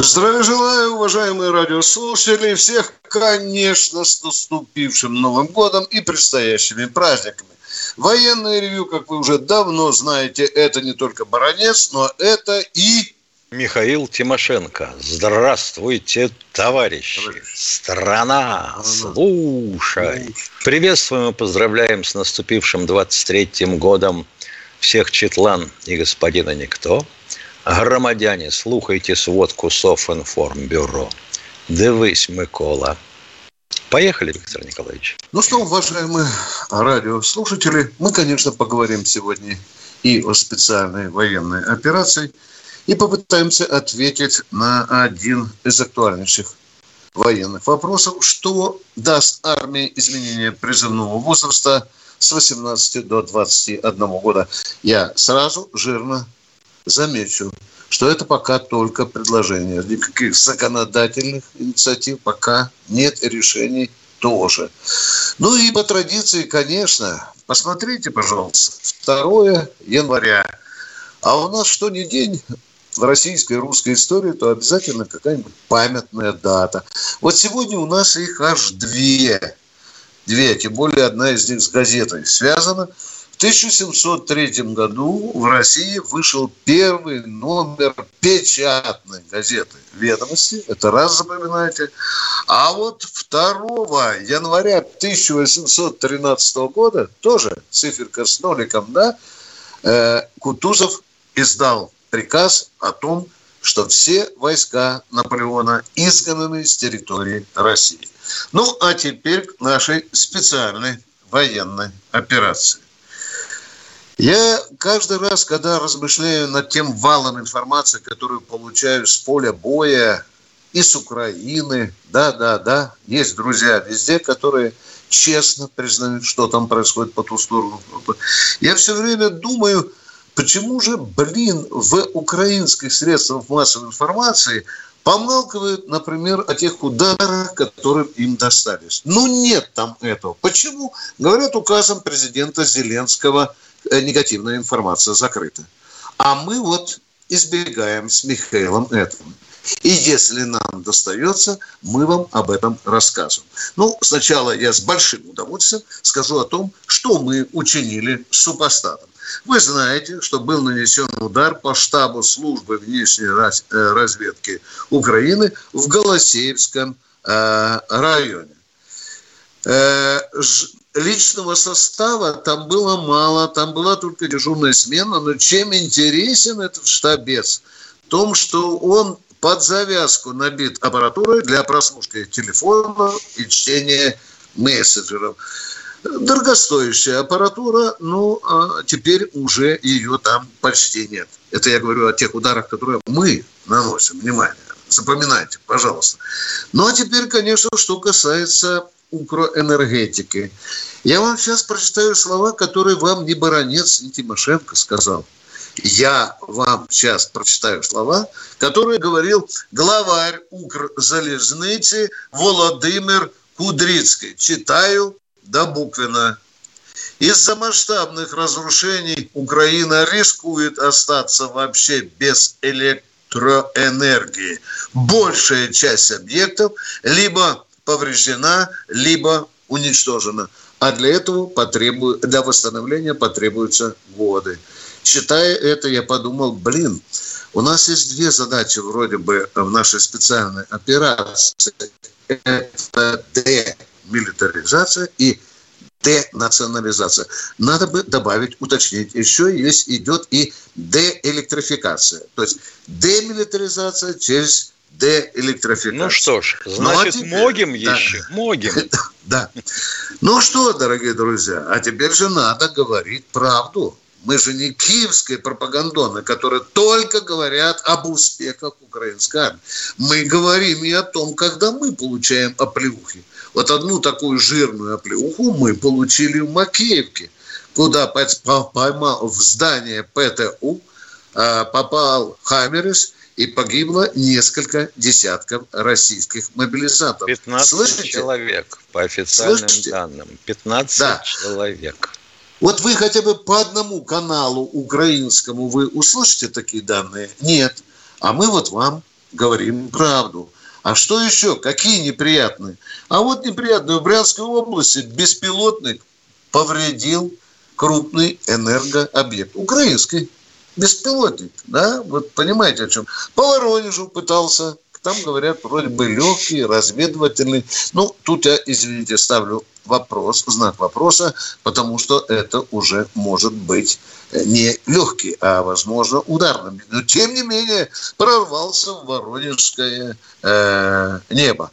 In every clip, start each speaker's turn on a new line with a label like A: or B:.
A: Здравия желаю, уважаемые радиослушатели. Всех, конечно, с наступившим Новым годом и предстоящими праздниками. Военное ревю, как вы уже давно знаете, это не только баронец, но это и...
B: Михаил Тимошенко. Здравствуйте, товарищи. Страна, слушай. Приветствуем и поздравляем с наступившим 23-м годом всех Четлан и господина Никто – Громадяне, слухайте сводку Софинформбюро. Дивись, Микола. Поехали, Виктор Николаевич.
A: Ну что, уважаемые радиослушатели, мы, конечно, поговорим сегодня и о специальной военной операции, и попытаемся ответить на один из актуальнейших военных вопросов. Что даст армии изменение призывного возраста с 18 до 21 года? Я сразу жирно замечу, что это пока только предложение. Никаких законодательных инициатив пока нет, решений тоже. Ну и по традиции, конечно, посмотрите, пожалуйста, 2 января. А у нас что ни день в российской русской истории, то обязательно какая-нибудь памятная дата. Вот сегодня у нас их аж две. Две, тем более одна из них с газетой связана – 1703 году в России вышел первый номер печатной газеты «Ведомости». Это раз запоминайте. А вот 2 января 1813 года, тоже циферка с ноликом, да, э, Кутузов издал приказ о том, что все войска Наполеона изгнаны с территории России. Ну, а теперь к нашей специальной военной операции. Я каждый раз, когда размышляю над тем валом информации, которую получаю с поля боя и с Украины, да, да, да, есть друзья везде, которые честно признают, что там происходит по ту сторону. Я все время думаю, почему же, блин, в украинских средствах массовой информации помалкивают, например, о тех ударах, которые им достались. Ну, нет там этого. Почему? Говорят указом президента Зеленского – негативная информация закрыта. А мы вот избегаем с Михаилом этого. И если нам достается, мы вам об этом расскажем. Ну, сначала я с большим удовольствием скажу о том, что мы учинили с супостатом. Вы знаете, что был нанесен удар по штабу службы внешней э, разведки Украины в Голосеевском э, районе личного состава там было мало, там была только дежурная смена, но чем интересен этот штабец? В том, что он под завязку набит аппаратурой для прослушки телефона и чтения мессенджеров. Дорогостоящая аппаратура, ну, а теперь уже ее там почти нет. Это я говорю о тех ударах, которые мы наносим. Внимание, запоминайте, пожалуйста. Ну, а теперь, конечно, что касается укроэнергетики. Я вам сейчас прочитаю слова, которые вам ни Баранец, ни Тимошенко сказал. Я вам сейчас прочитаю слова, которые говорил главарь Укрзалезницы Володимир Кудрицкий. Читаю до буквенно. Из-за масштабных разрушений Украина рискует остаться вообще без электроэнергии. Большая часть объектов либо повреждена, либо уничтожена. А для этого потребует, для восстановления потребуются годы. Читая это, я подумал, блин, у нас есть две задачи вроде бы в нашей специальной операции. Это демилитаризация и денационализация. Надо бы добавить, уточнить. Еще есть идет и деэлектрификация. То есть демилитаризация через деэлектрификацию.
B: Ну что ж, значит, ну, а теперь, могим да, еще, могим.
A: Да. Ну что, дорогие друзья, а теперь же надо говорить правду. Мы же не киевские пропагандоны, которые только говорят об успехах украинской армии. Мы говорим и о том, когда мы получаем оплеухи. Вот одну такую жирную оплеуху мы получили в Макеевке, куда поймал в здание ПТУ, а, попал Хаммерис и погибло несколько десятков российских мобилизаторов.
B: 15 Слышите? человек, по официальным Слышите? данным. 15 да. человек.
A: Вот вы хотя бы по одному каналу украинскому вы услышите такие данные? Нет. А мы вот вам говорим правду. А что еще? Какие неприятные? А вот неприятные. В Брянской области беспилотник повредил крупный энергообъект. Украинский беспилотник, да? Вот понимаете о чем? По Воронежу пытался там, говорят, вроде бы легкий, разведывательный. Ну, тут я, извините, ставлю вопрос, знак вопроса, потому что это уже может быть не легкий, а, возможно, ударным. Но, тем не менее, прорвался в воронежское э, небо.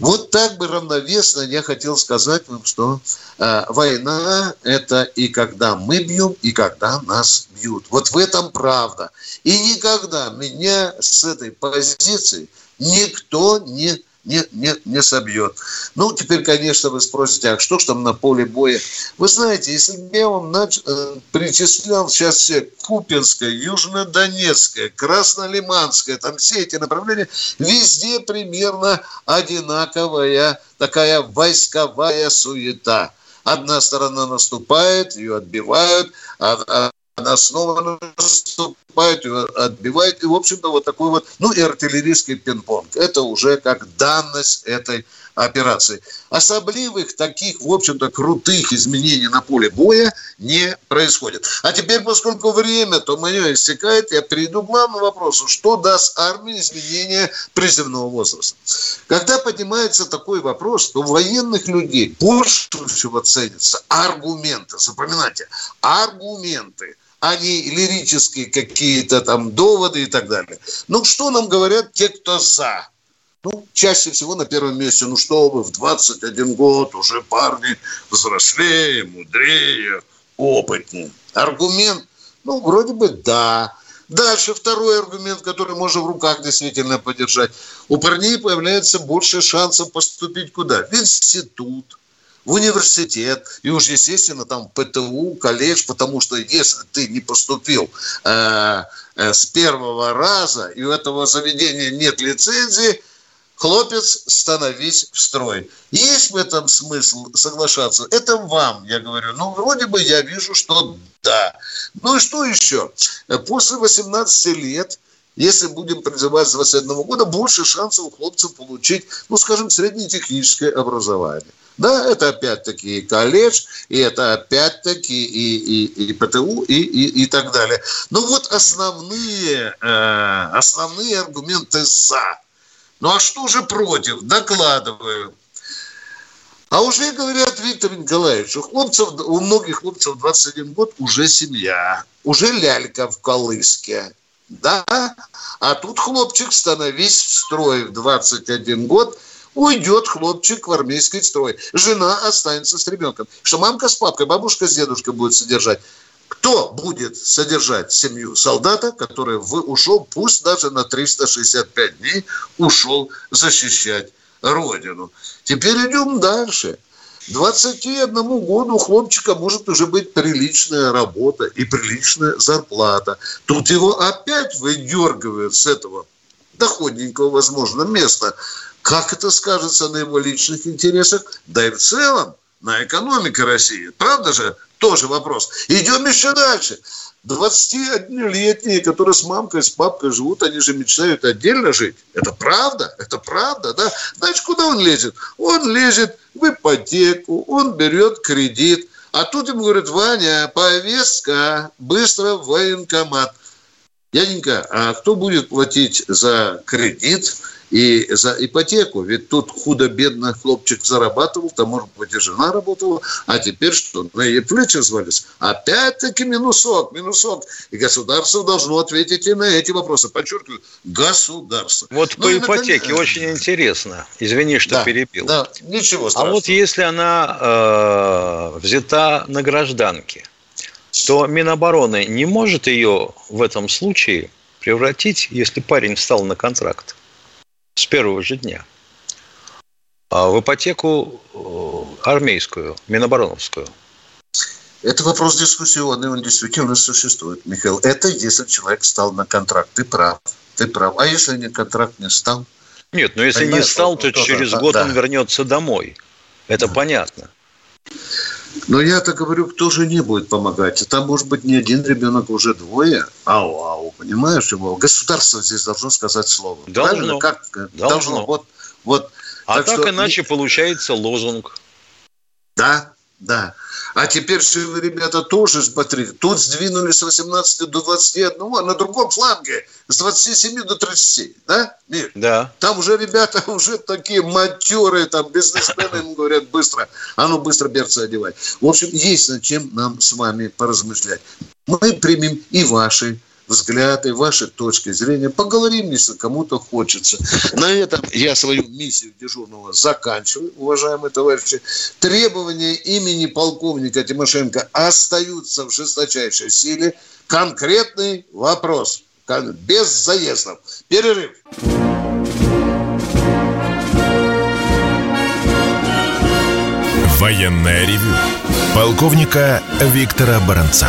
A: Вот так бы равновесно я хотел сказать вам, что э, война – это и когда мы бьем, и когда нас бьют. Вот в этом правда. И никогда меня с этой позиции никто не не, не, не собьет. Ну, теперь, конечно, вы спросите, а что ж там на поле боя? Вы знаете, если бы я вам нач... Э, перечислял сейчас все Купинское, Южнодонецкое, Краснолиманское, там все эти направления, везде примерно одинаковая такая войсковая суета. Одна сторона наступает, ее отбивают, а, а она снова наступает, отбивает. И, в общем-то, вот такой вот, ну и артиллерийский пинг-понг. Это уже как данность этой операции. Особливых таких, в общем-то, крутых изменений на поле боя не происходит. А теперь, поскольку время, то мое истекает, я перейду к главному вопросу. Что даст армии изменение призывного возраста? Когда поднимается такой вопрос, то у военных людей больше всего ценятся аргументы. Запоминайте, аргументы а не лирические какие-то там доводы и так далее. Ну, что нам говорят те, кто за? Ну, чаще всего на первом месте, ну что вы, в 21 год уже парни взрослее, мудрее, опытнее. Аргумент, ну, вроде бы да. Дальше второй аргумент, который можно в руках действительно поддержать. У парней появляется больше шансов поступить куда? В институт, в университет, и уж, естественно, там ПТУ, колледж, потому что если ты не поступил э, э, с первого раза, и у этого заведения нет лицензии, хлопец, становись в строй. Есть в этом смысл соглашаться? Это вам, я говорю. Ну, вроде бы я вижу, что да. Ну и что еще? После 18 лет если будем призывать с 21 года, больше шансов у хлопцев получить, ну, скажем, среднетехническое образование. Да, это опять-таки и колледж, и это опять-таки и, и, и ПТУ, и, и, и так далее. Ну вот основные, э, основные аргументы «за». Ну а что же против? Докладываю. А уже говорят, Виктор Николаевич, у, хлопцев, у многих хлопцев 21 год уже семья, уже лялька в колыске. Да? А тут хлопчик, становись в строй в 21 год, уйдет хлопчик в армейский строй. Жена останется с ребенком. Что мамка с папкой, бабушка с дедушкой будет содержать. Кто будет содержать семью солдата, который ушел, пусть даже на 365 дней, ушел защищать Родину? Теперь идем дальше. 21 году у хлопчика может уже быть приличная работа и приличная зарплата. Тут его опять выдергивают с этого доходненького, возможно, места. Как это скажется на его личных интересах? Да и в целом на экономике России. Правда же? Тоже вопрос. Идем еще дальше. 21-летние, которые с мамкой, с папкой живут, они же мечтают отдельно жить. Это правда? Это правда, да? Значит, куда он лезет? Он лезет в ипотеку, он берет кредит. А тут ему говорят, Ваня, повестка, быстро в военкомат. Яненька, а кто будет платить за кредит? И за ипотеку. Ведь тут худо-бедно хлопчик зарабатывал, там, может быть, и жена работала, а теперь что? На ее плечи звались. Опять-таки минусок, минусок. И государство должно ответить и на эти вопросы. Подчеркиваю, государство.
B: Вот ну, по ипотеке наконец... очень интересно. Извини, что да, перебил.
A: Да, ничего
B: страшного. А вот если она э, взята на гражданке, то Минобороны не может ее в этом случае превратить, если парень встал на контракт с первого же дня, а в ипотеку э, армейскую, Минобороновскую.
A: Это вопрос дискуссионный, он действительно существует, Михаил. Это если человек стал на контракт. Ты прав, ты прав. А если не контракт не стал?
B: Нет, но если Понимаешь, не стал, то через год да. он вернется домой. Это да. понятно.
A: Но я-то говорю, кто же не будет помогать. Там может быть не один ребенок, уже двое. Ау, ау, понимаешь его? Государство здесь должно сказать слово.
B: Должно. Правильно? Как? Должно. должно.
A: Вот, вот.
B: А так, так что... иначе получается лозунг.
A: Да, да. А теперь же вы, ребята, тоже смотрите. Тут сдвинули с 18 до 21, а на другом фланге с 27 до 30. Да, Мир?
B: Да.
A: Там уже ребята уже такие матерые, там бизнесмены им говорят быстро, а ну быстро берцы одевать. В общем, есть над чем нам с вами поразмышлять. Мы примем и ваши взгляды, ваши точки зрения. Поговорим, если кому-то хочется. На этом я свою миссию дежурного заканчиваю, уважаемые товарищи. Требования имени полковника Тимошенко остаются в жесточайшей силе. Конкретный вопрос. Без заездов. Перерыв.
C: Военная ревю. Полковника Виктора Баранца.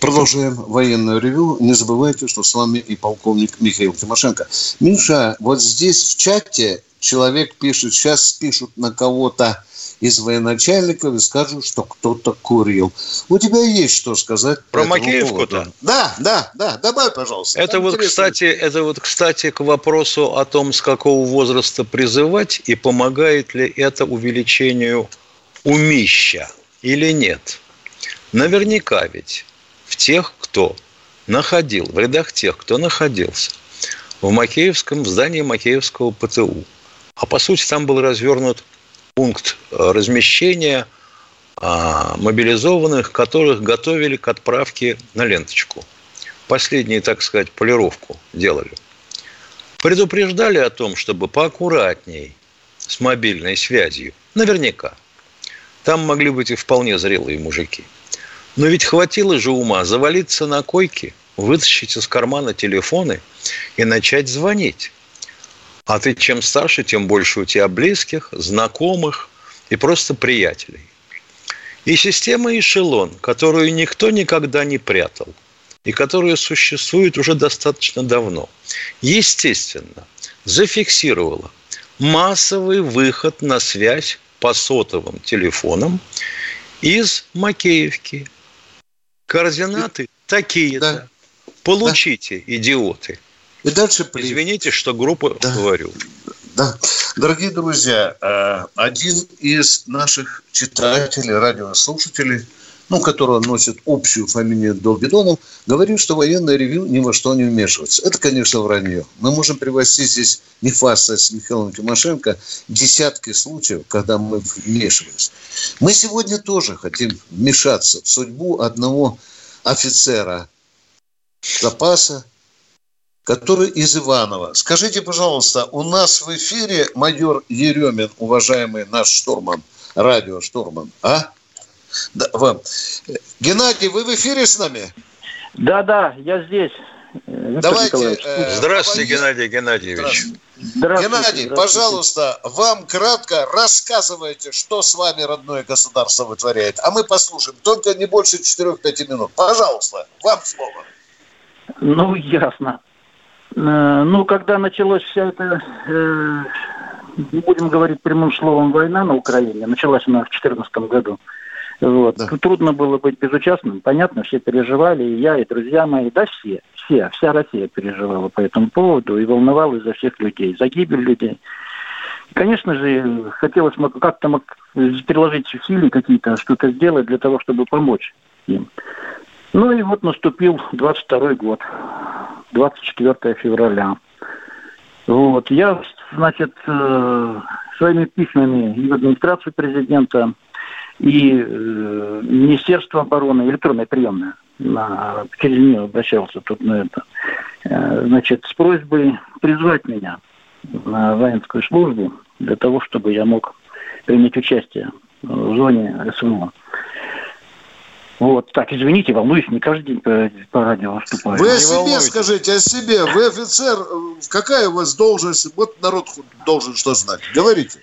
A: Продолжаем военную ревю. Не забывайте, что с вами и полковник Михаил Тимошенко. Миша, вот здесь в чате человек пишет, сейчас спишут на кого-то из военачальников и скажут, что кто-то курил. У тебя есть что сказать?
B: Про Макеевку-то?
A: Да, да, да. Добавь, пожалуйста.
B: Это вот, кстати, это вот, кстати, к вопросу о том, с какого возраста призывать и помогает ли это увеличению умища или нет. Наверняка ведь в тех, кто находил, в рядах тех, кто находился в Макеевском, в здании Макеевского ПТУ. А по сути там был развернут пункт э, размещения а, мобилизованных, которых готовили к отправке на ленточку. Последние, так сказать, полировку делали. Предупреждали о том, чтобы поаккуратней с мобильной связью. Наверняка. Там могли быть и вполне зрелые мужики – но ведь хватило же ума завалиться на койке, вытащить из кармана телефоны и начать звонить. А ты чем старше, тем больше у тебя близких, знакомых и просто приятелей. И система эшелон, которую никто никогда не прятал, и которая существует уже достаточно давно, естественно, зафиксировала массовый выход на связь по сотовым телефонам из Макеевки, Координаты такие-то. Да. Получите, да. идиоты.
A: И дальше...
B: Извините, что группу да. говорю.
A: Да. Дорогие друзья, э, один из наших читателей, радиослушателей, ну, которого носит общую фамилию Долбидонов, говорит, что военное ревю ни во что не вмешивается. Это, конечно, вранье. Мы можем привести здесь, не фасться с Михаилом Тимошенко, десятки случаев, когда мы вмешивались. Мы сегодня тоже хотим вмешаться в судьбу одного офицера запаса, который из Иванова. Скажите, пожалуйста, у нас в эфире майор Еремин, уважаемый наш штурман, радиоштурман, а? Да, вам. Геннадий, вы в эфире с нами?
D: Да, да, я здесь.
B: Давайте. Э, здравствуйте, Геннадий Геннадьевич.
A: Здравствуйте, Геннадий, здравствуйте. пожалуйста, вам кратко рассказывайте, что с вами родное государство вытворяет. А мы послушаем. Только не больше 4-5 минут. Пожалуйста, вам слово.
D: Ну, ясно. Э, ну, когда началась вся эта, э, будем говорить прямым словом, война на Украине, началась она в 2014 году, вот. Да. Трудно было быть безучастным, понятно, все переживали, и я, и друзья мои, да все, все, вся Россия переживала по этому поводу и волновалась за всех людей, за гибель людей. Конечно же, хотелось как-то приложить усилия какие-то, что-то сделать для того, чтобы помочь им. Ну и вот наступил 22 год, 24 февраля. Вот, я, значит, э, своими письмами и в администрацию президента, и э, Министерство обороны, электронная приемная, на, через нее обращался тут на это, э, значит, с просьбой призвать меня на воинскую службу для того, чтобы я мог принять участие в зоне СВО. Вот, так, извините, волнуюсь, не каждый день по, по радио выступаю.
A: Вы
D: Не
A: о себе
D: волнуйтесь.
A: скажите, о себе. Вы офицер, какая у вас должность? Вот народ должен что знать. Говорите.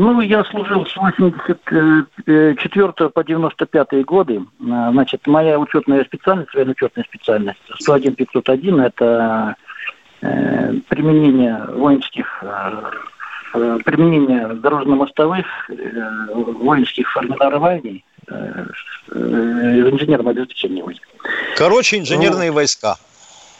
D: Ну, я служил с 84 по 95 годы. А, Значит, моя учетная специальность, военная учетная специальность, 101-501, это э, применение воинских, э, э, применение дорожно-мостовых, э, воинских формирований, э, э, инженерного обеспечения войск.
B: Короче, инженерные войска.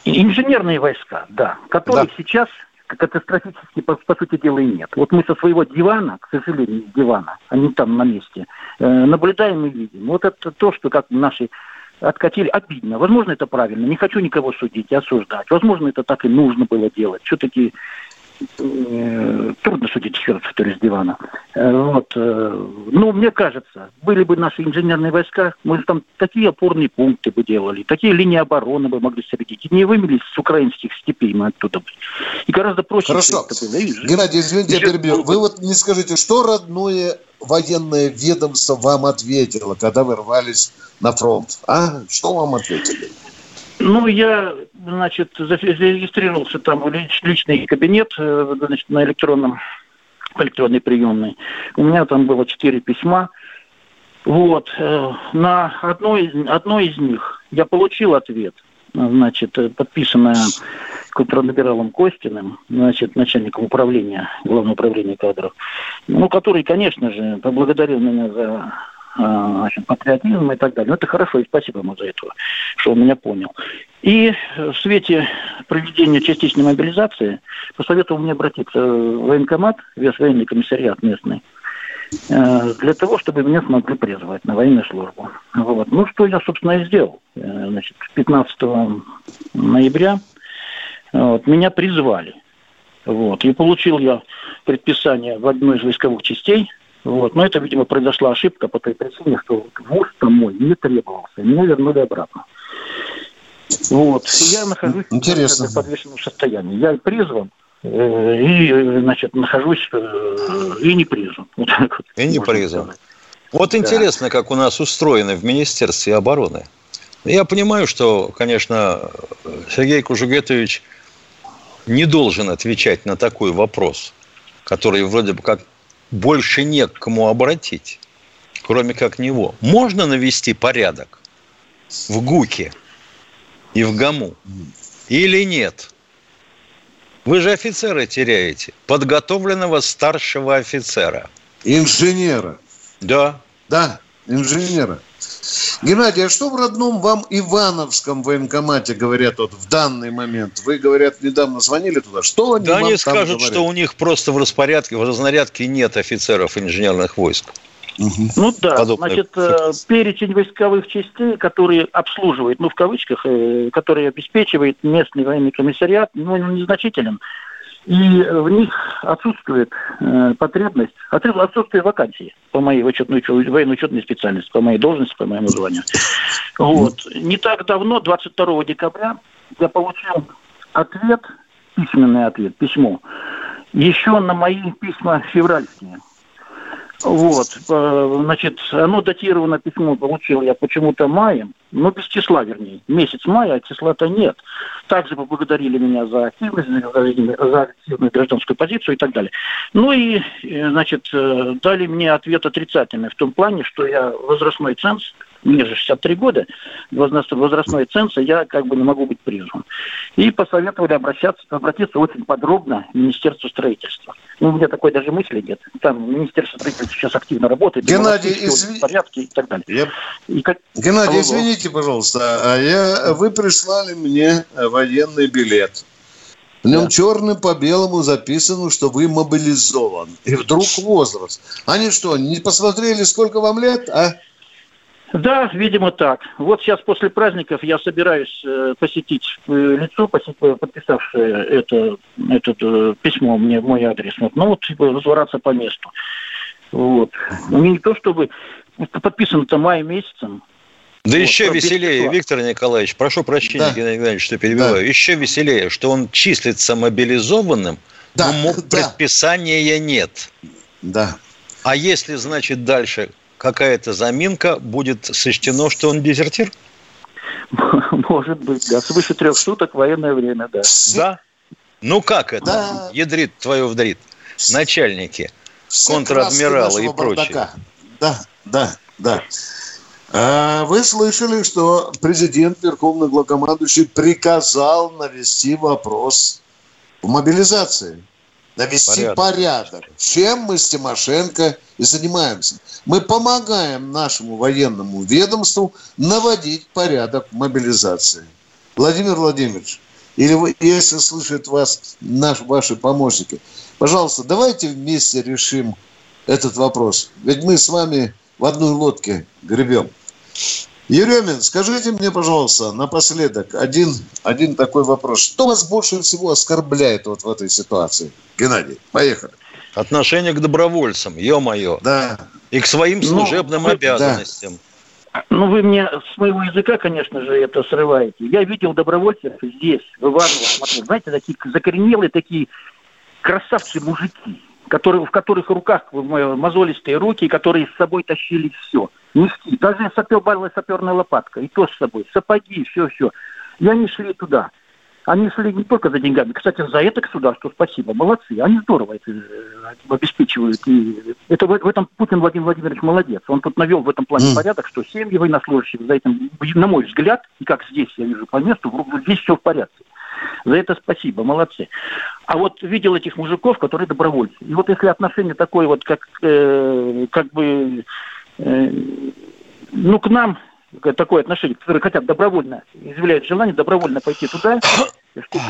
D: И Инженерные войска, да, которых
B: Да.
D: сейчас катастрофически, по, по сути дела, и нет. Вот мы со своего дивана, к сожалению, с дивана, а не там на месте, э, наблюдаем и видим. Вот это то, что как наши откатили, обидно. Возможно, это правильно. Не хочу никого судить и осуждать. Возможно, это так и нужно было делать. Все-таки трудно судить еще раз, повторюсь, с дивана. Э, Вот. э, Ну, мне кажется, были бы наши инженерные войска, мы же там такие опорные пункты бы делали, такие линии обороны бы могли соорудить. И не вымелись с украинских степей мы оттуда бы. И гораздо проще
A: Хорошо.
D: это было. И-
A: Геннадий, извините, я перебью. Вы вот не скажите, что родное военное ведомство вам ответило, когда вы рвались на фронт? А? Что вам ответили?
D: Ну, я, значит, зарегистрировался там в лич- личный кабинет э, значит, на электронном, электронной приемной. У меня там было четыре письма. Вот. э, На одно одно из них я получил ответ, значит, э, подписанное контрадмиралом Костиным, значит, начальником управления, главного управления кадров, ну, который, конечно же, поблагодарил меня за значит, патриотизм и так далее. Ну, это хорошо, и спасибо ему за это, что он меня понял. И в свете проведения частичной мобилизации посоветовал мне обратиться в военкомат, весь военный комиссариат местный, э, для того, чтобы меня смогли призвать на военную службу. Вот. Ну, что я, собственно, и сделал. Э, Значит, 15 ноября вот, меня призвали. Вот. И получил я предписание в одной из войсковых частей. Вот. Но это, видимо, произошла ошибка по той причине, что ВУЗ там мой не требовался. Меня вернули обратно. Вот. И я нахожусь
A: Интересно.
D: в подвешенном состоянии. Я призван э, и, значит, нахожусь э, и не призван. Вот так вот
B: И не призван.
D: сказать.
B: Вот интересно, как у нас устроено в Министерстве обороны. Я понимаю, что, конечно, Сергей Кужугетович не должен отвечать на такой вопрос, который вроде бы как больше не к кому обратить, кроме как него. Можно навести порядок в ГУКе и в ГАМУ или нет? Вы же офицера теряете, подготовленного старшего офицера.
A: Инженера.
B: Да,
A: Да, инженера. Геннадий, а что в родном вам Ивановском военкомате говорят вот в данный момент? Вы, говорят, недавно звонили туда. Что они
B: Да
A: вам
B: они скажут,
A: говорят?
B: что у них просто в распорядке, в разнарядке нет офицеров инженерных войск.
D: Ну да,
B: подобное.
D: значит, э, перечень войсковых частей, которые обслуживает, ну в кавычках, э, которые обеспечивает местный военный комиссариат, ну он незначителен. И в них отсутствует э, потребность, отсутствие вакансий по моей учетной, военной учетной специальности, по моей должности, по моему званию. Вот. Не так давно, 22 декабря, я получил ответ, письменный ответ, письмо, еще на мои письма февральские. Вот, э, значит, оно датировано письмо получил я почему-то маем, но без числа, вернее, месяц мая, а числа-то нет. Также поблагодарили меня за активность, за активную гражданскую позицию и так далее. Ну и, э, значит, э, дали мне ответ отрицательный в том плане, что я возрастной ценз, мне же 63 года, возраст- возрастной ценз, я как бы не могу быть призван. И посоветовали обращаться, обратиться очень подробно в Министерство строительства. Ну, у меня такой даже мысли нет. Там Министерство строительства сейчас активно работает.
A: Геннадий,
D: у нас всё
A: изви-
D: в порядке и так далее.
A: Я-
D: И как...
A: Геннадий,
D: Алло.
A: извините, пожалуйста, а я, вы прислали мне э, военный билет. В нем
D: Да.
A: черным по белому записано, что вы мобилизован. И вдруг возраст. Они что, не посмотрели, сколько вам лет, а?
D: Да, видимо так. Вот сейчас после праздников я собираюсь э, посетить лицо, э, подписавшее это, это э, письмо мне в мой адрес. Вот. Ну вот типа, развораться по месту. Вот. Ну, не то чтобы подписано-то мая месяцем.
B: Да
D: Вот,
B: еще
D: да,
B: веселее,
D: числа.
B: Виктор Николаевич, прошу прощения,
A: Да.
B: Геннадий Геннадьевич, что перебиваю, еще веселее, что он числится мобилизованным,
A: Да,
B: но мог
A: да.
B: предписания нет.
A: Да.
B: А если, значит, дальше какая-то заминка, будет сочтено, что он дезертир?
D: Может быть, да. Свыше трех суток военное время, да.
B: Да? Ну как это? Да. Ядрит твое вдрит. Начальники, контр-адмиралы и прочее.
A: Да, да, да. А вы слышали, что президент, верховный главкомандующий, приказал навести вопрос в мобилизации навести порядок. порядок. Чем мы с Тимошенко и занимаемся? Мы помогаем нашему военному ведомству наводить порядок в мобилизации. Владимир Владимирович, или вы, если слышат вас наш, ваши помощники, пожалуйста, давайте вместе решим этот вопрос. Ведь мы с вами в одной лодке гребем. Еремин, скажите мне, пожалуйста, напоследок один, один такой вопрос. Что вас больше всего оскорбляет вот в этой ситуации? Геннадий, поехали.
B: Отношение к добровольцам, ё-моё. Да. И к своим ну, служебным ну, обязанностям.
D: Да. Ну, вы мне с моего языка, конечно же, это срываете. Я видел добровольцев здесь, в Иваново, смотрю, знаете, такие закоренелые такие красавцы-мужики которые, в которых руках мозолистые руки, которые с собой тащили все. Нести. Даже сапер, балла саперная лопатка, и то с собой. Сапоги, все-все. И они шли туда. Они шли не только за деньгами. Кстати, за это государству спасибо. Молодцы. Они здорово это э, обеспечивают. И это в, в этом Путин Владимир Владимирович молодец. Он тут навел в этом плане mm. порядок, что семьи военнослужащих за этим, на мой взгляд, и как здесь я вижу по месту, здесь все в порядке. За это спасибо, молодцы. А вот видел этих мужиков, которые добровольцы. И вот если отношение такое вот, как, э, как бы, ну, к нам, такое отношение, которые хотят добровольно, изъявляют желание добровольно пойти туда,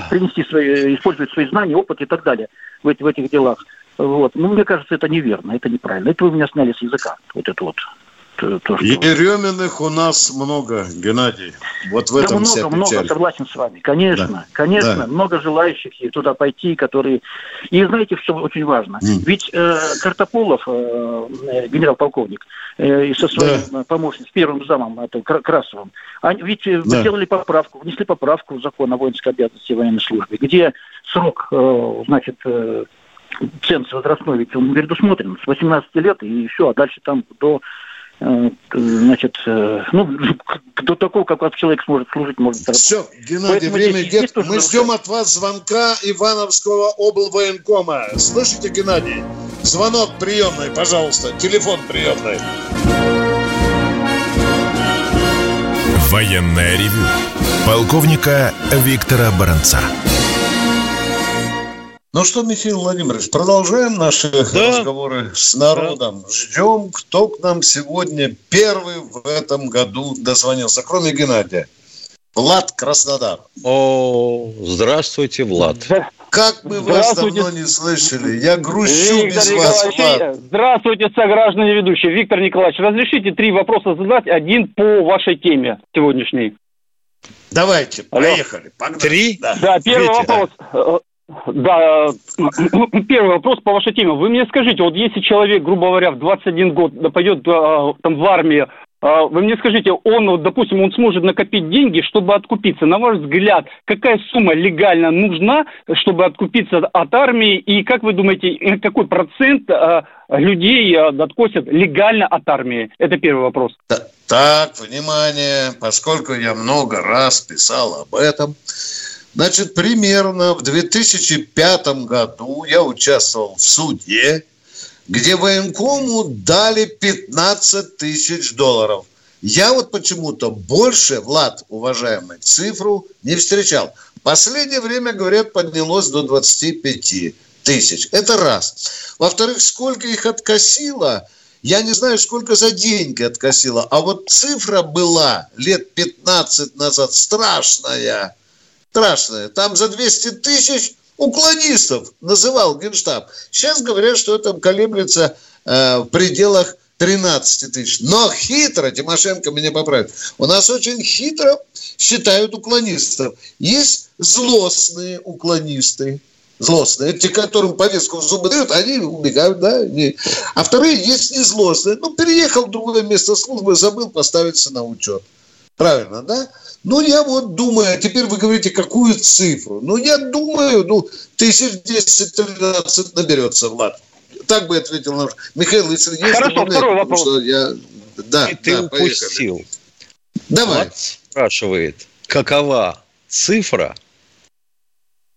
D: принести свои, использовать свои знания, опыт и так далее в, эти, в этих делах. Вот. Ну, мне кажется, это неверно, это неправильно. Это вы меня сняли с языка, вот это вот
A: то, что... Еременных у нас много, Геннадий. Вот в этом да,
D: много, вся много, согласен с вами. Конечно, да. конечно, да. много желающих туда пойти, которые... И знаете, что очень важно? Mm. Ведь э, Картополов, э, генерал-полковник, э, со своим да. помощником, с первым замом, это Красовым, они ведь э, да. сделали поправку, внесли поправку в закон о воинской обязанности военной службы, где срок, э, значит, э, ценз возрастной, ведь он предусмотрен с 18 лет и все, а дальше там до Э, значит, э, ну, до такого, как человек сможет служить, может
A: Все, Геннадий, Поэтому время идет. Мы ждем от вас звонка Ивановского облвоенкома. Слышите, Геннадий? Звонок приемный, пожалуйста. Телефон приемный.
C: Военная ревю. Полковника Виктора Баранца.
A: Ну что, Михаил Владимирович, продолжаем наши да. разговоры с народом. Да. Ждем, кто к нам сегодня первый в этом году дозвонился, кроме Геннадия. Влад Краснодар.
B: О, здравствуйте, Влад.
A: Как мы вас давно не слышали. Я грущу Виктор без вас, Влад.
E: Здравствуйте, сограждане ведущие. Виктор Николаевич, разрешите три вопроса задать, один по вашей теме сегодняшней.
A: Давайте, Алло. поехали.
B: Погнали. Три?
E: Да, да первый Видите, вопрос. Да. Да, первый вопрос по вашей теме. Вы мне скажите, вот если человек, грубо говоря, в 21 год пойдет а, там в армию, а, вы мне скажите, он, допустим, он сможет накопить деньги, чтобы откупиться. На ваш взгляд, какая сумма легально нужна, чтобы откупиться от армии? И как вы думаете, какой процент а, людей откосят легально от армии? Это первый вопрос.
A: Так, внимание, поскольку я много раз писал об этом, Значит, примерно в 2005 году я участвовал в суде, где военкому дали 15 тысяч долларов. Я вот почему-то больше, Влад, уважаемый, цифру не встречал. Последнее время, говорят, поднялось до 25 тысяч. Это раз. Во-вторых, сколько их откосило, я не знаю, сколько за деньги откосило. А вот цифра была лет 15 назад страшная страшное. Там за 200 тысяч уклонистов называл Генштаб. Сейчас говорят, что это колеблется э, в пределах 13 тысяч. Но хитро, Тимошенко меня поправит, у нас очень хитро считают уклонистов. Есть злостные уклонисты, злостные, те, которым повестку в зубы дают, они убегают, да. Не. А вторые есть не злостные. Ну, переехал в другое место службы, забыл поставиться на учет. Правильно, да? Ну, я вот думаю, а теперь вы говорите, какую цифру? Ну, я думаю, ну, тысяч 10-13 наберется, Влад. так бы ответил на Михаил, если есть
E: Хорошо, второй вопрос. Что
B: я... Да, И ты да, упустил. Поехали.
A: Давай. Влад
B: спрашивает, какова цифра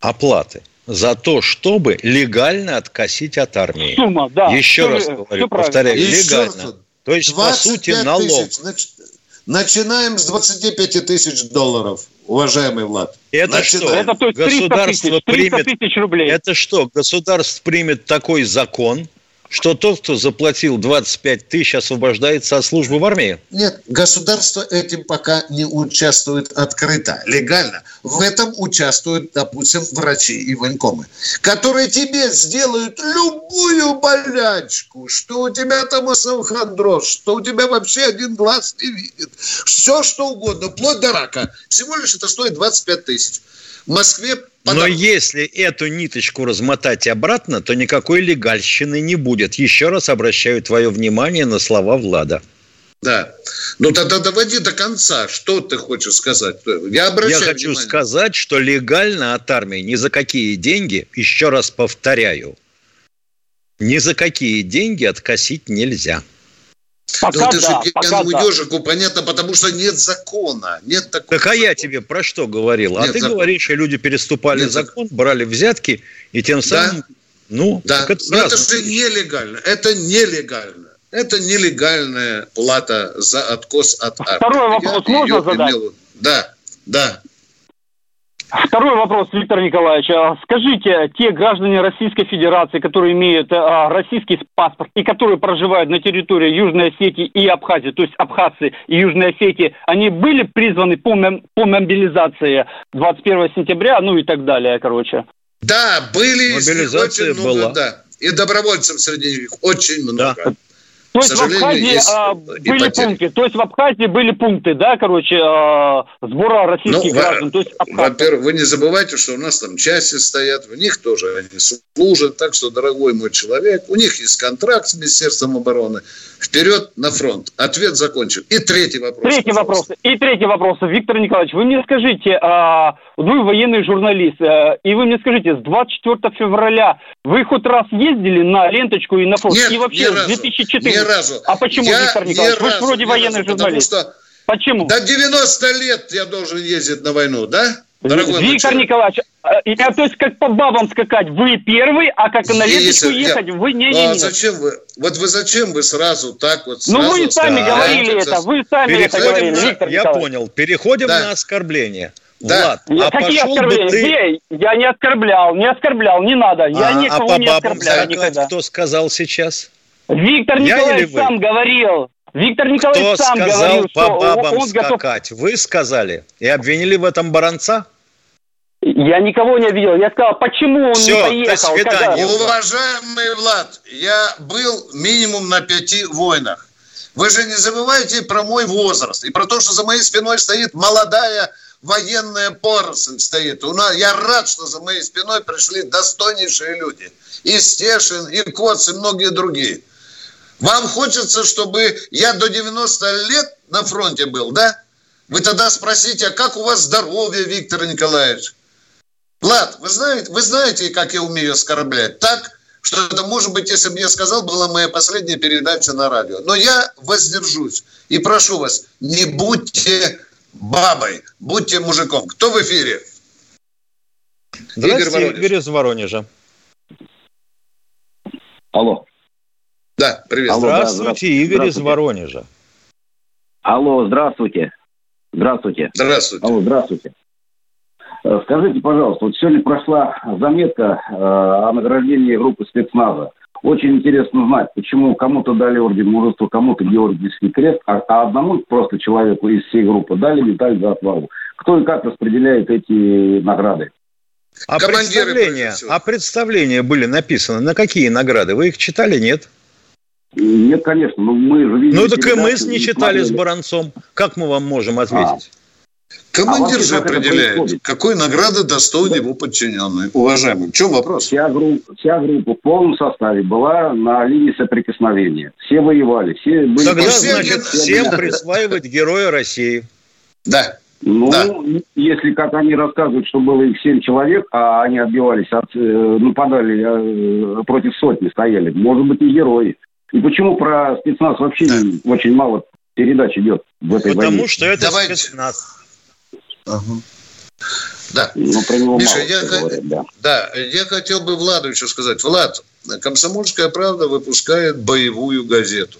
B: оплаты за то, чтобы легально откосить от армии?
E: Сумма, да.
B: Еще раз говорю, повторяю, легально. То есть, по сути, налог. Тысяч,
A: начинаем с 25 тысяч долларов, уважаемый Влад.
B: Это Начинаем. что? Это то есть 300 государство тысяч, 300 примет, тысяч рублей. Это что, государство примет такой закон, что тот, кто заплатил 25 тысяч, освобождается от службы в армии?
A: Нет, государство этим пока не участвует открыто, легально. В этом участвуют, допустим, врачи и военкомы, которые тебе сделают любую болячку, что у тебя там осохондроз, что у тебя вообще один глаз не видит, все что угодно, вплоть до рака. Всего лишь это стоит 25 тысяч. В Москве
B: Потому... Но если эту ниточку размотать обратно, то никакой легальщины не будет. Еще раз обращаю твое внимание на слова Влада.
A: Да. Ну тогда доводи до конца. Что ты хочешь сказать?
B: Я, обращаю Я хочу внимание. сказать, что легально от армии ни за какие деньги, еще раз повторяю, ни за какие деньги откосить нельзя.
A: Пока ну, это да, же пьяному да. ежику понятно, потому что нет закона. Нет такого
B: так а я тебе про что говорил? А нет а ты закона. говоришь, что люди переступали нет закон, закон, брали взятки, и тем самым... Да.
A: Ну, да. это, Но это же нелегально. Это нелегально. Это нелегальная плата за откос от
E: армии. Второй вопрос я можно задать? Имел...
A: Да, да.
E: Второй вопрос, Виктор Николаевич. А скажите, те граждане Российской Федерации, которые имеют а, российский паспорт и которые проживают на территории Южной Осетии и Абхазии, то есть Абхазии и Южной Осетии, они были призваны по, по мобилизации 21 сентября, ну и так далее, короче?
A: Да, были.
B: Мобилизация
A: очень много, была. Да. И добровольцев среди них очень много. Да.
E: То есть в Абхазии а, были пункты, то есть в Абхазии были пункты, да, короче, а, сбора российских ну, граждан. То есть
A: во-первых, вы не забывайте, что у нас там части стоят, в них тоже они служат, так что, дорогой мой человек, у них есть контракт с Министерством обороны. Вперед на фронт. Ответ закончен. И третий вопрос.
E: Третий вопрос. И третий вопрос. Виктор Николаевич, вы мне скажите, а, вы военный журналист, а, и вы мне скажите, с 24 февраля вы хоть раз ездили на ленточку и на фронт?
A: Нет,
E: и вообще
A: ни разу, 2014
E: разу. А почему, я Виктор Николаевич? Вы разу, вроде военный разу, журналист. Потому что
A: почему? До 90 лет я должен ездить на войну, да?
E: Дорогой Виктор Николаевич, я, то есть как по бабам скакать, вы первый, а как на ленточку ехать, я... вы не, не,
A: не. А зачем вы? Вот вы зачем вы сразу так вот
E: сразу Ну вы сами да. говорили это, вы сами Переходим это говорили,
B: на... Виктор Я Николаевич. понял. Переходим да. на оскорбление.
E: Да. Влад, а Какие оскорбления? Ты... Я не оскорблял, не оскорблял, не надо. Я а, никого а по не оскорбляю никогда.
B: Кто сказал сейчас?
E: Виктор Я Николаевич сам говорил. Виктор Николаевич
B: Кто
E: сам
B: сказал
E: говорил,
B: по что бабам он скакать? Готов... Вы сказали и обвинили в этом Баранца?
E: Я никого не обидел. Я сказал, почему он Все, не поехал.
A: До свидания. Когда... Уважаемый Влад, я был минимум на пяти войнах. Вы же не забывайте про мой возраст и про то, что за моей спиной стоит молодая военная поросль стоит. У нас, я рад, что за моей спиной пришли достойнейшие люди. И Стешин, и Коц, и многие другие. Вам хочется, чтобы я до 90 лет на фронте был, да? Вы тогда спросите, а как у вас здоровье, Виктор Николаевич? Влад, вы знаете, вы знаете, как я умею оскорблять? Так, что это, может быть, если бы я сказал, была моя последняя передача на радио. Но я воздержусь. И прошу вас, не будьте бабой, будьте мужиком. Кто в эфире?
B: Здравствуйте, Игорь, Игорь из Воронежа.
F: Алло.
A: Да, привет.
B: Алло, здравствуйте, да, здравствуйте, Игорь из Воронежа.
F: Алло, здравствуйте. Здравствуйте.
A: Здравствуйте.
F: Алло, здравствуйте. Э, скажите, пожалуйста, вот сегодня прошла заметка э, о награждении группы спецназа. Очень интересно знать, почему кому-то дали орден мужества, кому-то Георгиевский крест, а, а одному просто человеку из всей группы дали медаль за отвагу. Кто и как распределяет эти награды?
B: А представления, а представления были написаны на какие награды? Вы их читали, нет?
F: Нет, конечно. Но мы же видели
B: ну так и мы не читали с Баранцом. Как мы вам можем ответить? А.
A: Командир а же определяет, какой награды достоин да. его подчиненный. Уважаемый, в чем вопрос?
F: Вся группа, вся группа в полном составе была на линии соприкосновения. Все воевали. Все
B: были Тогда, все значит, всем присваивать Героя России.
A: Да.
F: Ну, да. если, как они рассказывают, что было их семь человек, а они отбивались от, э, нападали э, против сотни, стояли, может быть, и герои. И почему про спецназ вообще да. очень мало передач идет в этой
B: Потому
F: войне?
B: что это Давайте... спецназ.
A: Ага. Да. Ну, про него Миша, мало я, говорят, да. да, я хотел бы Владу еще сказать. Влад, «Комсомольская правда» выпускает боевую газету.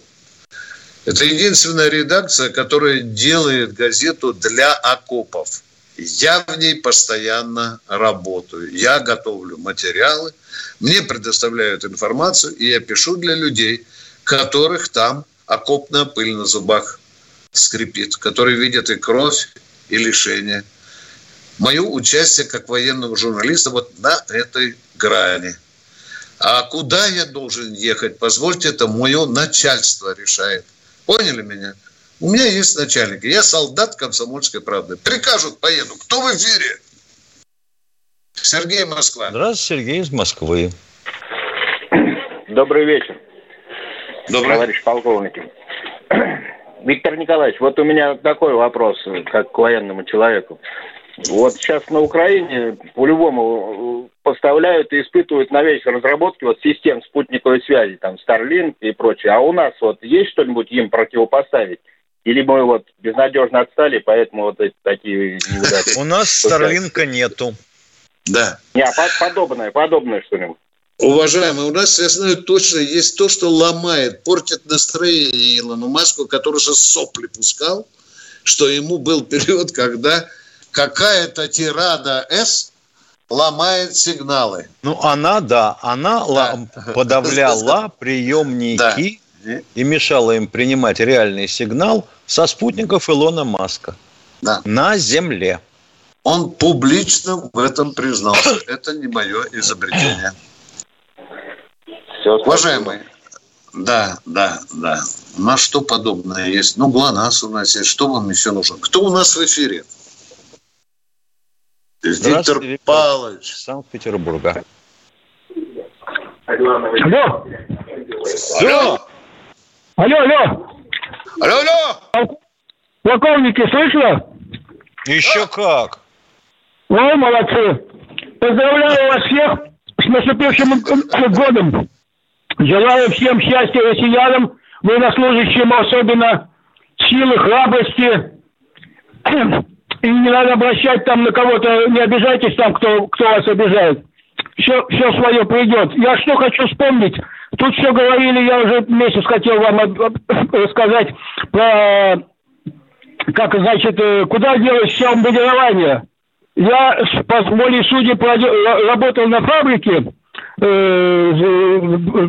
A: Это единственная редакция, которая делает газету для окопов. Я в ней постоянно работаю. Я готовлю материалы, мне предоставляют информацию, и я пишу для людей, которых там окопная пыль на зубах скрипит, которые видят и кровь, и лишение. Мое участие как военного журналиста вот на этой грани. А куда я должен ехать, позвольте, это мое начальство решает. Поняли меня? У меня есть начальник. Я солдат комсомольской правды. Прикажут, поеду. Кто в эфире? Сергей Москва.
B: Здравствуйте, Сергей из Москвы.
G: Добрый вечер.
A: Добрый.
G: Товарищ полковник. Виктор Николаевич, вот у меня такой вопрос, как к военному человеку. Вот сейчас на Украине по-любому поставляют и испытывают новейшие разработки вот систем спутниковой связи, там Starlink и прочее. А у нас вот есть что-нибудь им противопоставить? Или мы вот безнадежно отстали, поэтому вот эти такие
B: неудачи? У нас Starlink нету.
A: Да.
G: Не, а подобное, подобное что-нибудь.
A: Уважаемые, у нас, я знаю точно, есть то, что ломает, портит настроение Илону Маску, который же сопли пускал, что ему был период, когда какая-то тирада «С» ломает сигналы.
B: Ну, она, да, она да. подавляла приемники да. И мешала им принимать реальный сигнал со спутников Илона Маска да. на Земле.
A: Он публично в этом признался. Это не мое изобретение. Все, Уважаемые, да, да, да. На что подобное есть? Ну, ГЛОНАСС у нас есть. Что вам еще нужно? Кто у нас в эфире?
B: Виктор Павлович. Санкт-Петербурга.
H: Алло. Алло. Алло, алло.
A: Алло, алло.
H: Полковники, слышно?
B: Еще как.
H: Ой, молодцы. Поздравляю вас всех с наступившим годом. Желаю всем счастья россиянам, военнослужащим особенно силы, храбрости и не надо обращать там на кого-то, не обижайтесь там, кто, кто вас обижает. Все, все свое придет. Я что хочу вспомнить? Тут все говорили, я уже месяц хотел вам рассказать про, как, значит, э, куда делось все обмундирование. Я, по воле судей, работал на фабрике, э,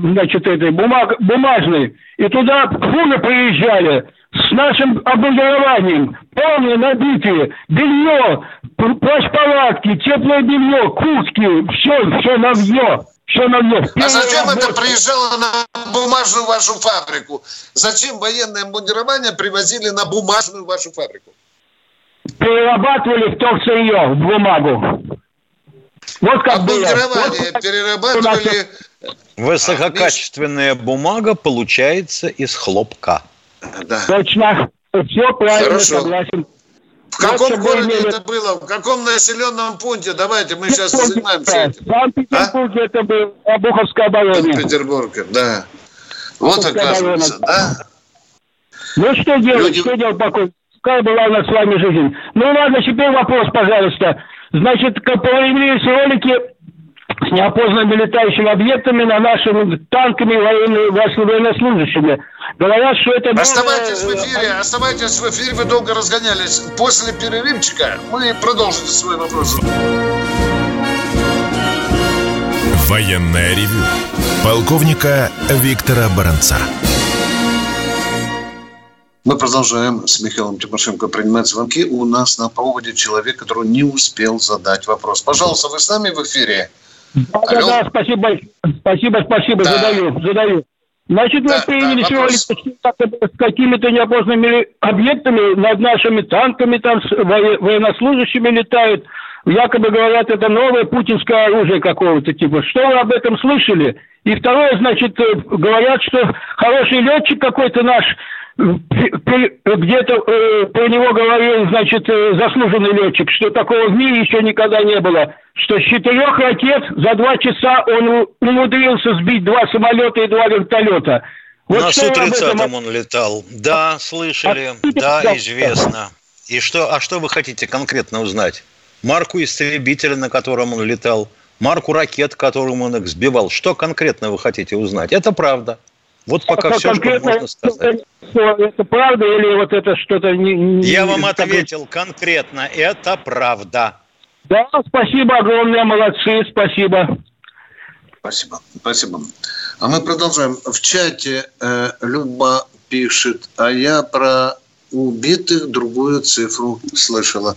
H: значит, этой бумаг, бумажной, и туда фуры приезжали с нашим обмундированием, полные набитые, белье, плащ-палатки, теплое белье, куртки, все, все навье. Все навье.
A: А зачем это приезжало на бумажную вашу фабрику? Зачем военное обмундирование привозили на бумажную вашу фабрику?
H: Перерабатывали в то сырье, в бумагу.
A: Вот как Обмундирование вот, перерабатывали...
B: Высококачественная бумага получается из хлопка.
H: Да. Точно. Все правильно, Хорошо. согласен.
A: В каком городе имели... это было? В каком населенном пункте? Давайте мы сейчас занимаемся этим. В
H: Санкт-Петербурге а? это был Обуховская оборона.
A: Санкт-Петербург, да. Вот оказывается, да?
H: Ну что делать? Люди... Что делать покой? Какая была у нас с вами жизнь? Ну ладно, теперь вопрос, пожалуйста. Значит, появились ролики с неопознанными летающими объектами на нашими танками военнослужащими. Говорят, что это...
A: Оставайтесь в эфире, оставайтесь в эфире, вы долго разгонялись. После перерывчика мы продолжим свой вопрос.
C: Военная ревю. Полковника Виктора Баранца.
A: Мы продолжаем с Михаилом Тимошенко принимать звонки. У нас на проводе человек, который не успел задать вопрос. Пожалуйста, вы с нами в эфире?
H: Да, Алло? да, спасибо, спасибо, спасибо, да. задаю, задаю. Значит, мы да, приняли да, с какими-то неопознанными объектами над нашими танками, там военнослужащими летают. Якобы говорят, это новое путинское оружие какого-то типа. Что вы об этом слышали? И второе, значит, э, говорят, что хороший летчик какой-то наш где-то э, про него говорил, значит, э, заслуженный летчик, что такого в мире еще никогда не было, что с четырех ракет за два часа он умудрился сбить два самолета и два вертолета.
B: Вот На Су-30 этом... он летал. Да, слышали, а, да, известно. И что, а что вы хотите конкретно узнать? Марку истребителя, на котором он летал, марку ракет, которым он их сбивал. Что конкретно вы хотите узнать? Это правда. Вот пока а все, что можно сказать.
H: Это правда или вот это что-то не... не
B: Я вам ответил конкретно. Это правда.
H: Да, спасибо огромное, молодцы, спасибо.
A: Спасибо, спасибо. А мы продолжаем. В чате э, Люба пишет, а я про убитых другую цифру слышала.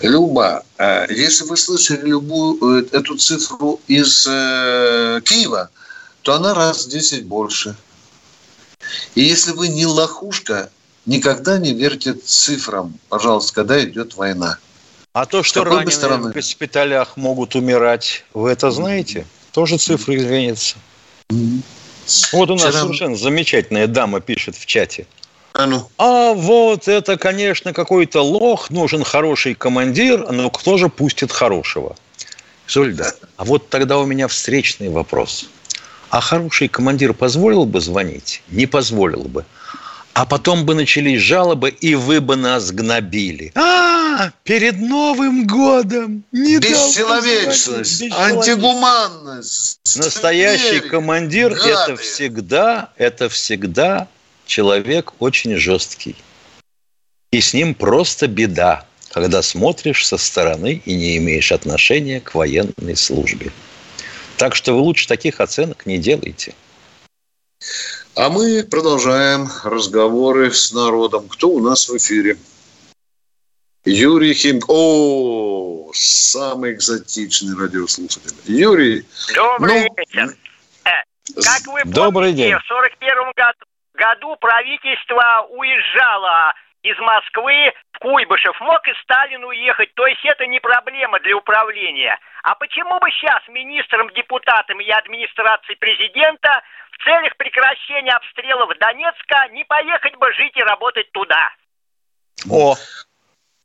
A: Люба, э, если вы слышали любую э, эту цифру из э, Киева, то она раз в 10 больше. И если вы не лохушка, никогда не верьте цифрам, пожалуйста, когда идет война.
B: А то, что раненые стороны? в госпиталях могут умирать, вы это знаете? Тоже цифры изменятся. Mm-hmm. Вот у нас Вчера... совершенно замечательная дама пишет в чате. А, ну. а вот это, конечно, какой-то лох, нужен хороший командир, но кто же пустит хорошего? Зольда, а вот тогда у меня встречный вопрос. А хороший командир позволил бы звонить? Не позволил бы. А потом бы начались жалобы, и вы бы нас гнобили. А, перед Новым годом!
A: Не Бесчеловечность, антигуманность.
B: Настоящий командир – это всегда, это всегда человек очень жесткий. И с ним просто беда, когда смотришь со стороны и не имеешь отношения к военной службе. Так что вы лучше таких оценок не делайте.
A: А мы продолжаем разговоры с народом. Кто у нас в эфире? Юрий Хим... О, самый экзотичный радиослушатель. Юрий.
I: Добрый ну... вечер. Э, как вы помните,
B: Добрый день.
I: в 41 году правительство уезжало из Москвы в Куйбышев. Мог и Сталин уехать, то есть это не проблема для управления. А почему бы сейчас министрам, депутатам и администрации президента в целях прекращения обстрелов Донецка не поехать бы жить и работать туда?
B: О,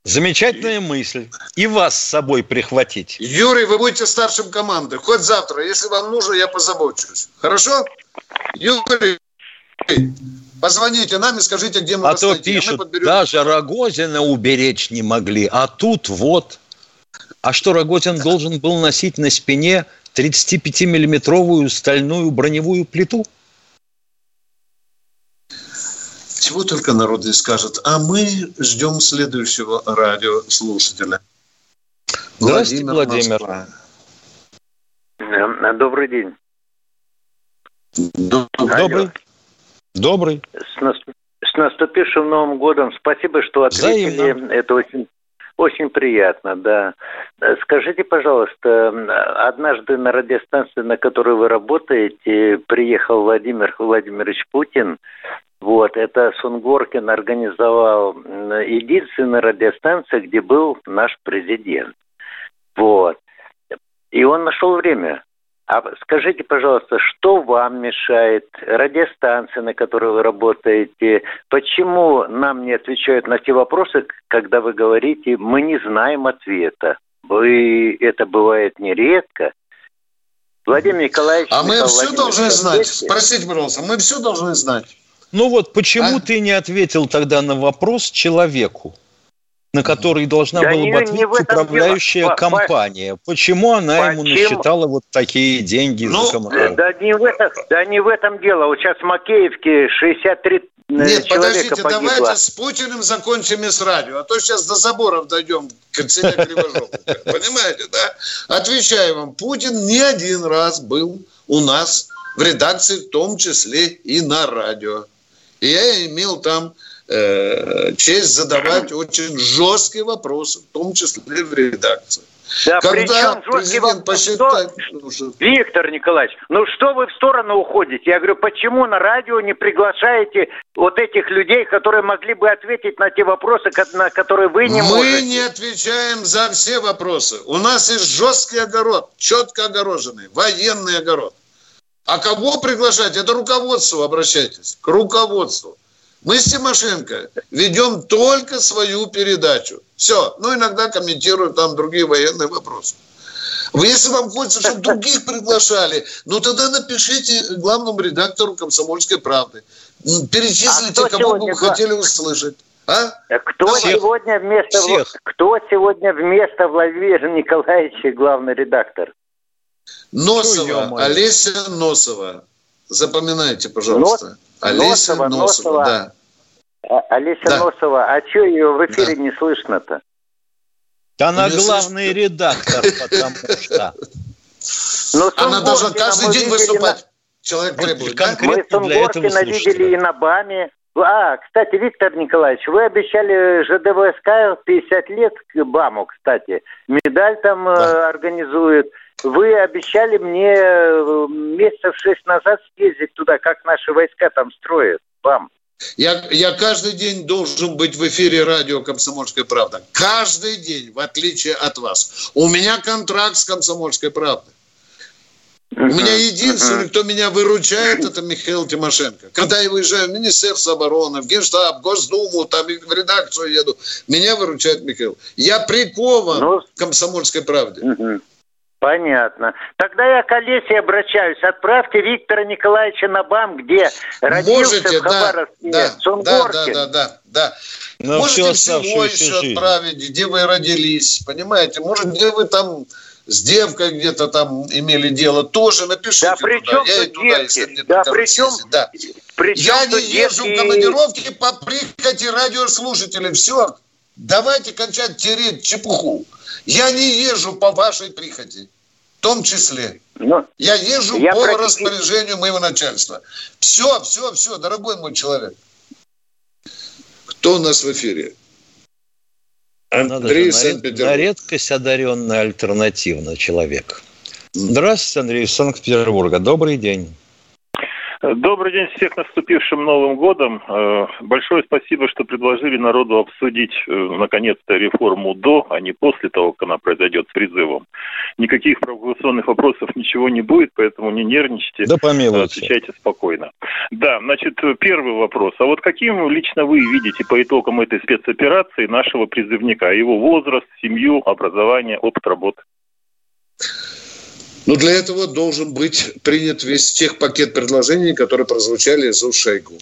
B: Замечательная мысль. И вас с собой прихватить.
A: Юрий, вы будете старшим команды. Хоть завтра. Если вам нужно, я позабочусь. Хорошо? Юрий, Позвоните нам и скажите, где мы
B: А то пишут, а даже Рогозина уберечь не могли. А тут вот. А что, Рогозин должен был носить на спине 35-миллиметровую стальную броневую плиту?
A: Чего только народ не скажет. А мы ждем следующего радиослушателя.
B: Здравствуйте, Владимир. Владимир.
J: Э, добрый день.
B: Добрый. Добрый.
J: С, наступ... с наступившим Новым годом. Спасибо, что ответили. Взаимно. Это очень очень приятно, да. Скажите, пожалуйста, однажды на радиостанции, на которой вы работаете, приехал Владимир Владимирович Путин. Вот, это Сунгоркин организовал единственная радиостанция, где был наш президент. Вот. И он нашел время а скажите, пожалуйста, что вам мешает радиостанции, на которой вы работаете? Почему нам не отвечают на те вопросы, когда вы говорите, мы не знаем ответа? Вы это бывает нередко.
A: Владимир Николаевич... А мы все должны знать. Спросите, пожалуйста, мы все должны знать.
B: Ну вот почему а? ты не ответил тогда на вопрос человеку? На который должна да была не, бы ответить управляющая дело. компания. Почему она Почему? ему насчитала вот такие деньги ну, за коммуналку?
J: Да не, в этом, да не в этом дело. Вот сейчас в Макеевке 63 э,
A: нет, подождите, погибло. давайте с Путиным закончим и с радио, а то сейчас до заборов дойдем к цене Понимаете, да? Отвечаю вам, Путин не один раз был у нас в редакции, в том числе и на радио. И я имел там э, честь задавать очень жесткие вопросы, в том числе в редакции.
J: Да, Когда президент посчитает... Что... Виктор Николаевич, ну что вы в сторону уходите? Я говорю, почему на радио не приглашаете вот этих людей, которые могли бы ответить на те вопросы, на которые вы не
A: Мы
J: можете?
A: Мы не отвечаем за все вопросы. У нас есть жесткий огород, четко огороженный, военный огород. А кого приглашать? Это руководство, обращайтесь, к руководству. Мы с Тимошенко ведем только свою передачу. Все. Ну, иногда комментируют там другие военные вопросы. Вы, если вам хочется, чтобы других приглашали, ну тогда напишите главному редактору «Комсомольской правды». Перечислите, а кого бы вы хотели услышать. А?
J: а? Кто Всех. сегодня вместо Всех. кто сегодня вместо Владимира Николаевича главный редактор?
A: Носова, Ой, Олеся Носова. Запоминайте, пожалуйста. Нос...
J: Олеся Носова, Носова, Носова. да. А, Олеся да. Носова, а что ее в эфире да. не слышно-то?
B: Да она не главный слышно. редактор, потому что...
A: Но она должна каждый день выступать. Человек требует,
J: да? Мы Сунгоркина видели и на БАМе. А, кстати, Виктор Николаевич, вы обещали ЖДВСК 50 лет к БАМу, кстати. Медаль там да. э, организуют. Вы обещали мне э, месяцев шесть назад съездить туда, как наши войска там строят. БАМ.
A: Я, я каждый день должен быть в эфире радио «Комсомольская правда». Каждый день, в отличие от вас. У меня контракт с «Комсомольской правдой». У меня единственный, кто меня выручает, это Михаил Тимошенко. Когда я выезжаю в Министерство обороны, в Генштаб, в Госдуму, там в редакцию еду, меня выручает Михаил. Я прикован ну, к комсомольской правде.
J: Понятно. Тогда я к Олесе обращаюсь. Отправьте Виктора Николаевича на БАМ, где родился Можете, в Хабаровске,
A: да, да, да, да, да, да. Но Можете всего еще жизнь. отправить, где вы родились, понимаете? Может, где вы там с девкой где-то там имели дело, тоже напишите
J: да, при чем Я и туда, если мне да, при чем, да.
A: При чем Я не езжу в командировки по прихоти радиослушателей. Все, давайте кончать тереть чепуху. Я не езжу по вашей прихоти. В том числе. Но ну, я езжу я по практически... распоряжению моего начальства. Все, все, все, дорогой мой человек. Кто у нас в эфире?
B: Андрей Санкт-Петербург. На редкость одаренный альтернативно человек. Здравствуйте, Андрей из Санкт-Петербурга. Добрый день.
K: Добрый день всех наступившим Новым годом. Э, большое спасибо, что предложили народу обсудить э, наконец-то реформу до, а не после того, как она произойдет с призывом. Никаких провокационных вопросов ничего не будет, поэтому не нервничайте.
B: Да помилуйте.
K: Отвечайте спокойно. Да, значит, первый вопрос. А вот каким лично вы видите по итогам этой спецоперации нашего призывника? Его возраст, семью, образование, опыт работы?
A: Но для этого должен быть принят весь тех пакет предложений, которые прозвучали из уст Шойгу.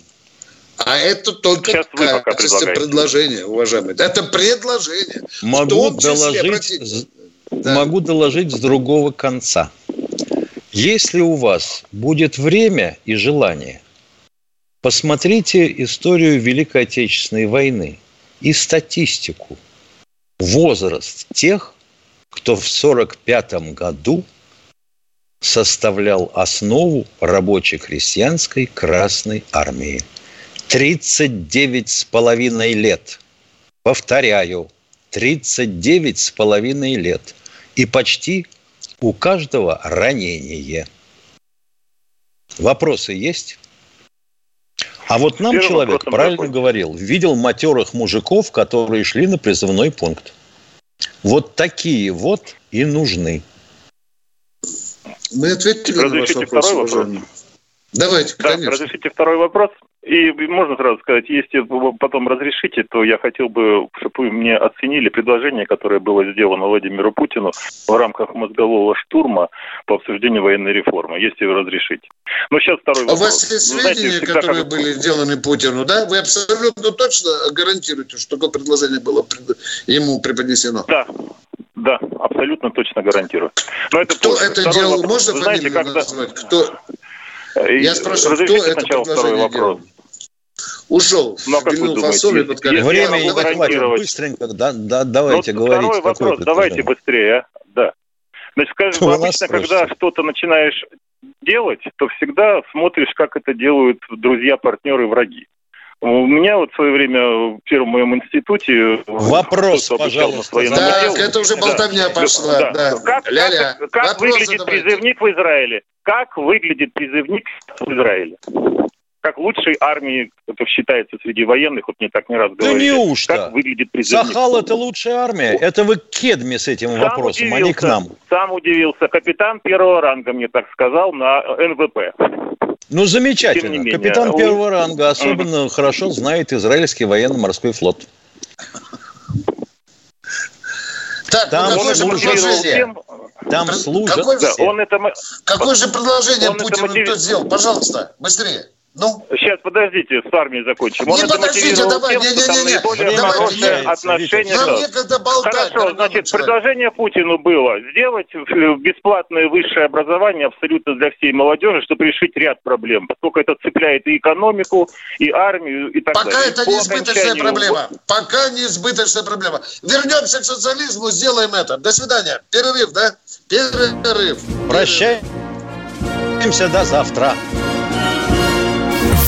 A: А это только Сейчас качество предложения, уважаемые. Это предложение.
B: Могу доложить, да. могу доложить с другого конца. Если у вас будет время и желание, посмотрите историю Великой Отечественной войны и статистику. Возраст тех, кто в 1945 году – составлял основу рабоче-крестьянской Красной Армии. 39 с половиной лет. Повторяю, 39 с половиной лет. И почти у каждого ранение. Вопросы есть? А вот нам Первым человек правильно такой. говорил, видел матерых мужиков, которые шли на призывной пункт. Вот такие вот и нужны.
A: Мы ответили Разрешите на ваш вопрос, второй вопрос? Давайте,
K: да, конечно. Разрешите второй вопрос. И можно сразу сказать, если вы потом разрешите, то я хотел бы, чтобы вы мне оценили предложение, которое было сделано Владимиру Путину в рамках мозгового штурма по обсуждению военной реформы, если вы разрешите.
A: Но сейчас второй вопрос. А у вас есть сведения, Знаете, которые как... были сделаны Путину, да? Вы абсолютно точно гарантируете, что такое предложение было ему преподнесено?
K: Да, да, абсолютно точно гарантирую.
A: Но это кто это делал? Вопрос. Можно Вы знаете, когда... назвать? Кто? Э, Я спрашиваю, кто это второй вопрос. Делал? Ушел.
K: Ну, а как вы думаете?
B: Время не гарантировать. Быстренько, да, да, давайте ну, говорить.
K: Второй вопрос, давайте быстрее, а? да. Значит, скажем, ну, обычно, когда что-то начинаешь делать, то всегда смотришь, как это делают друзья, партнеры, враги. У меня вот в свое время в первом моем институте...
B: Вопрос, пожалуйста.
A: Так, делу. это уже болтовня да. пошла. Да. Да.
K: Как, Ля-ля. как, как выглядит давайте. призывник в Израиле? Как выглядит призывник в Израиле? Как лучшей армии, это считается среди военных, вот мне так не раз говорили.
B: Да неужто? Как выглядит призывник? Сахал – это лучшая армия? Это вы к Кедме с этим сам вопросом, удивился, а не к нам.
K: Сам удивился. Капитан первого ранга мне так сказал на НВП.
B: Ну, замечательно. Менее, Капитан первого ранга особенно хорошо знает израильский военно-морской флот.
A: Так, там ну, служат,
B: там служат. Какое,
A: да, он это, какое же предложение Путин мотив... сделал? Пожалуйста, быстрее. Ну?
K: Сейчас, подождите, с армией закончим.
A: Не подождите, давай, не, не, не, не.
K: Более хорошее отношение. Нам некогда болтать. Хорошо, значит, человек. предложение Путину было сделать бесплатное высшее образование абсолютно для всей молодежи, чтобы решить ряд проблем, поскольку это цепляет и экономику, и армию, и так
A: Пока
K: далее.
A: это не избыточная проблема. Пока не избыточная проблема. Вернемся к социализму, сделаем это. До свидания. Перерыв, да? Перерыв.
B: Прощаемся до завтра.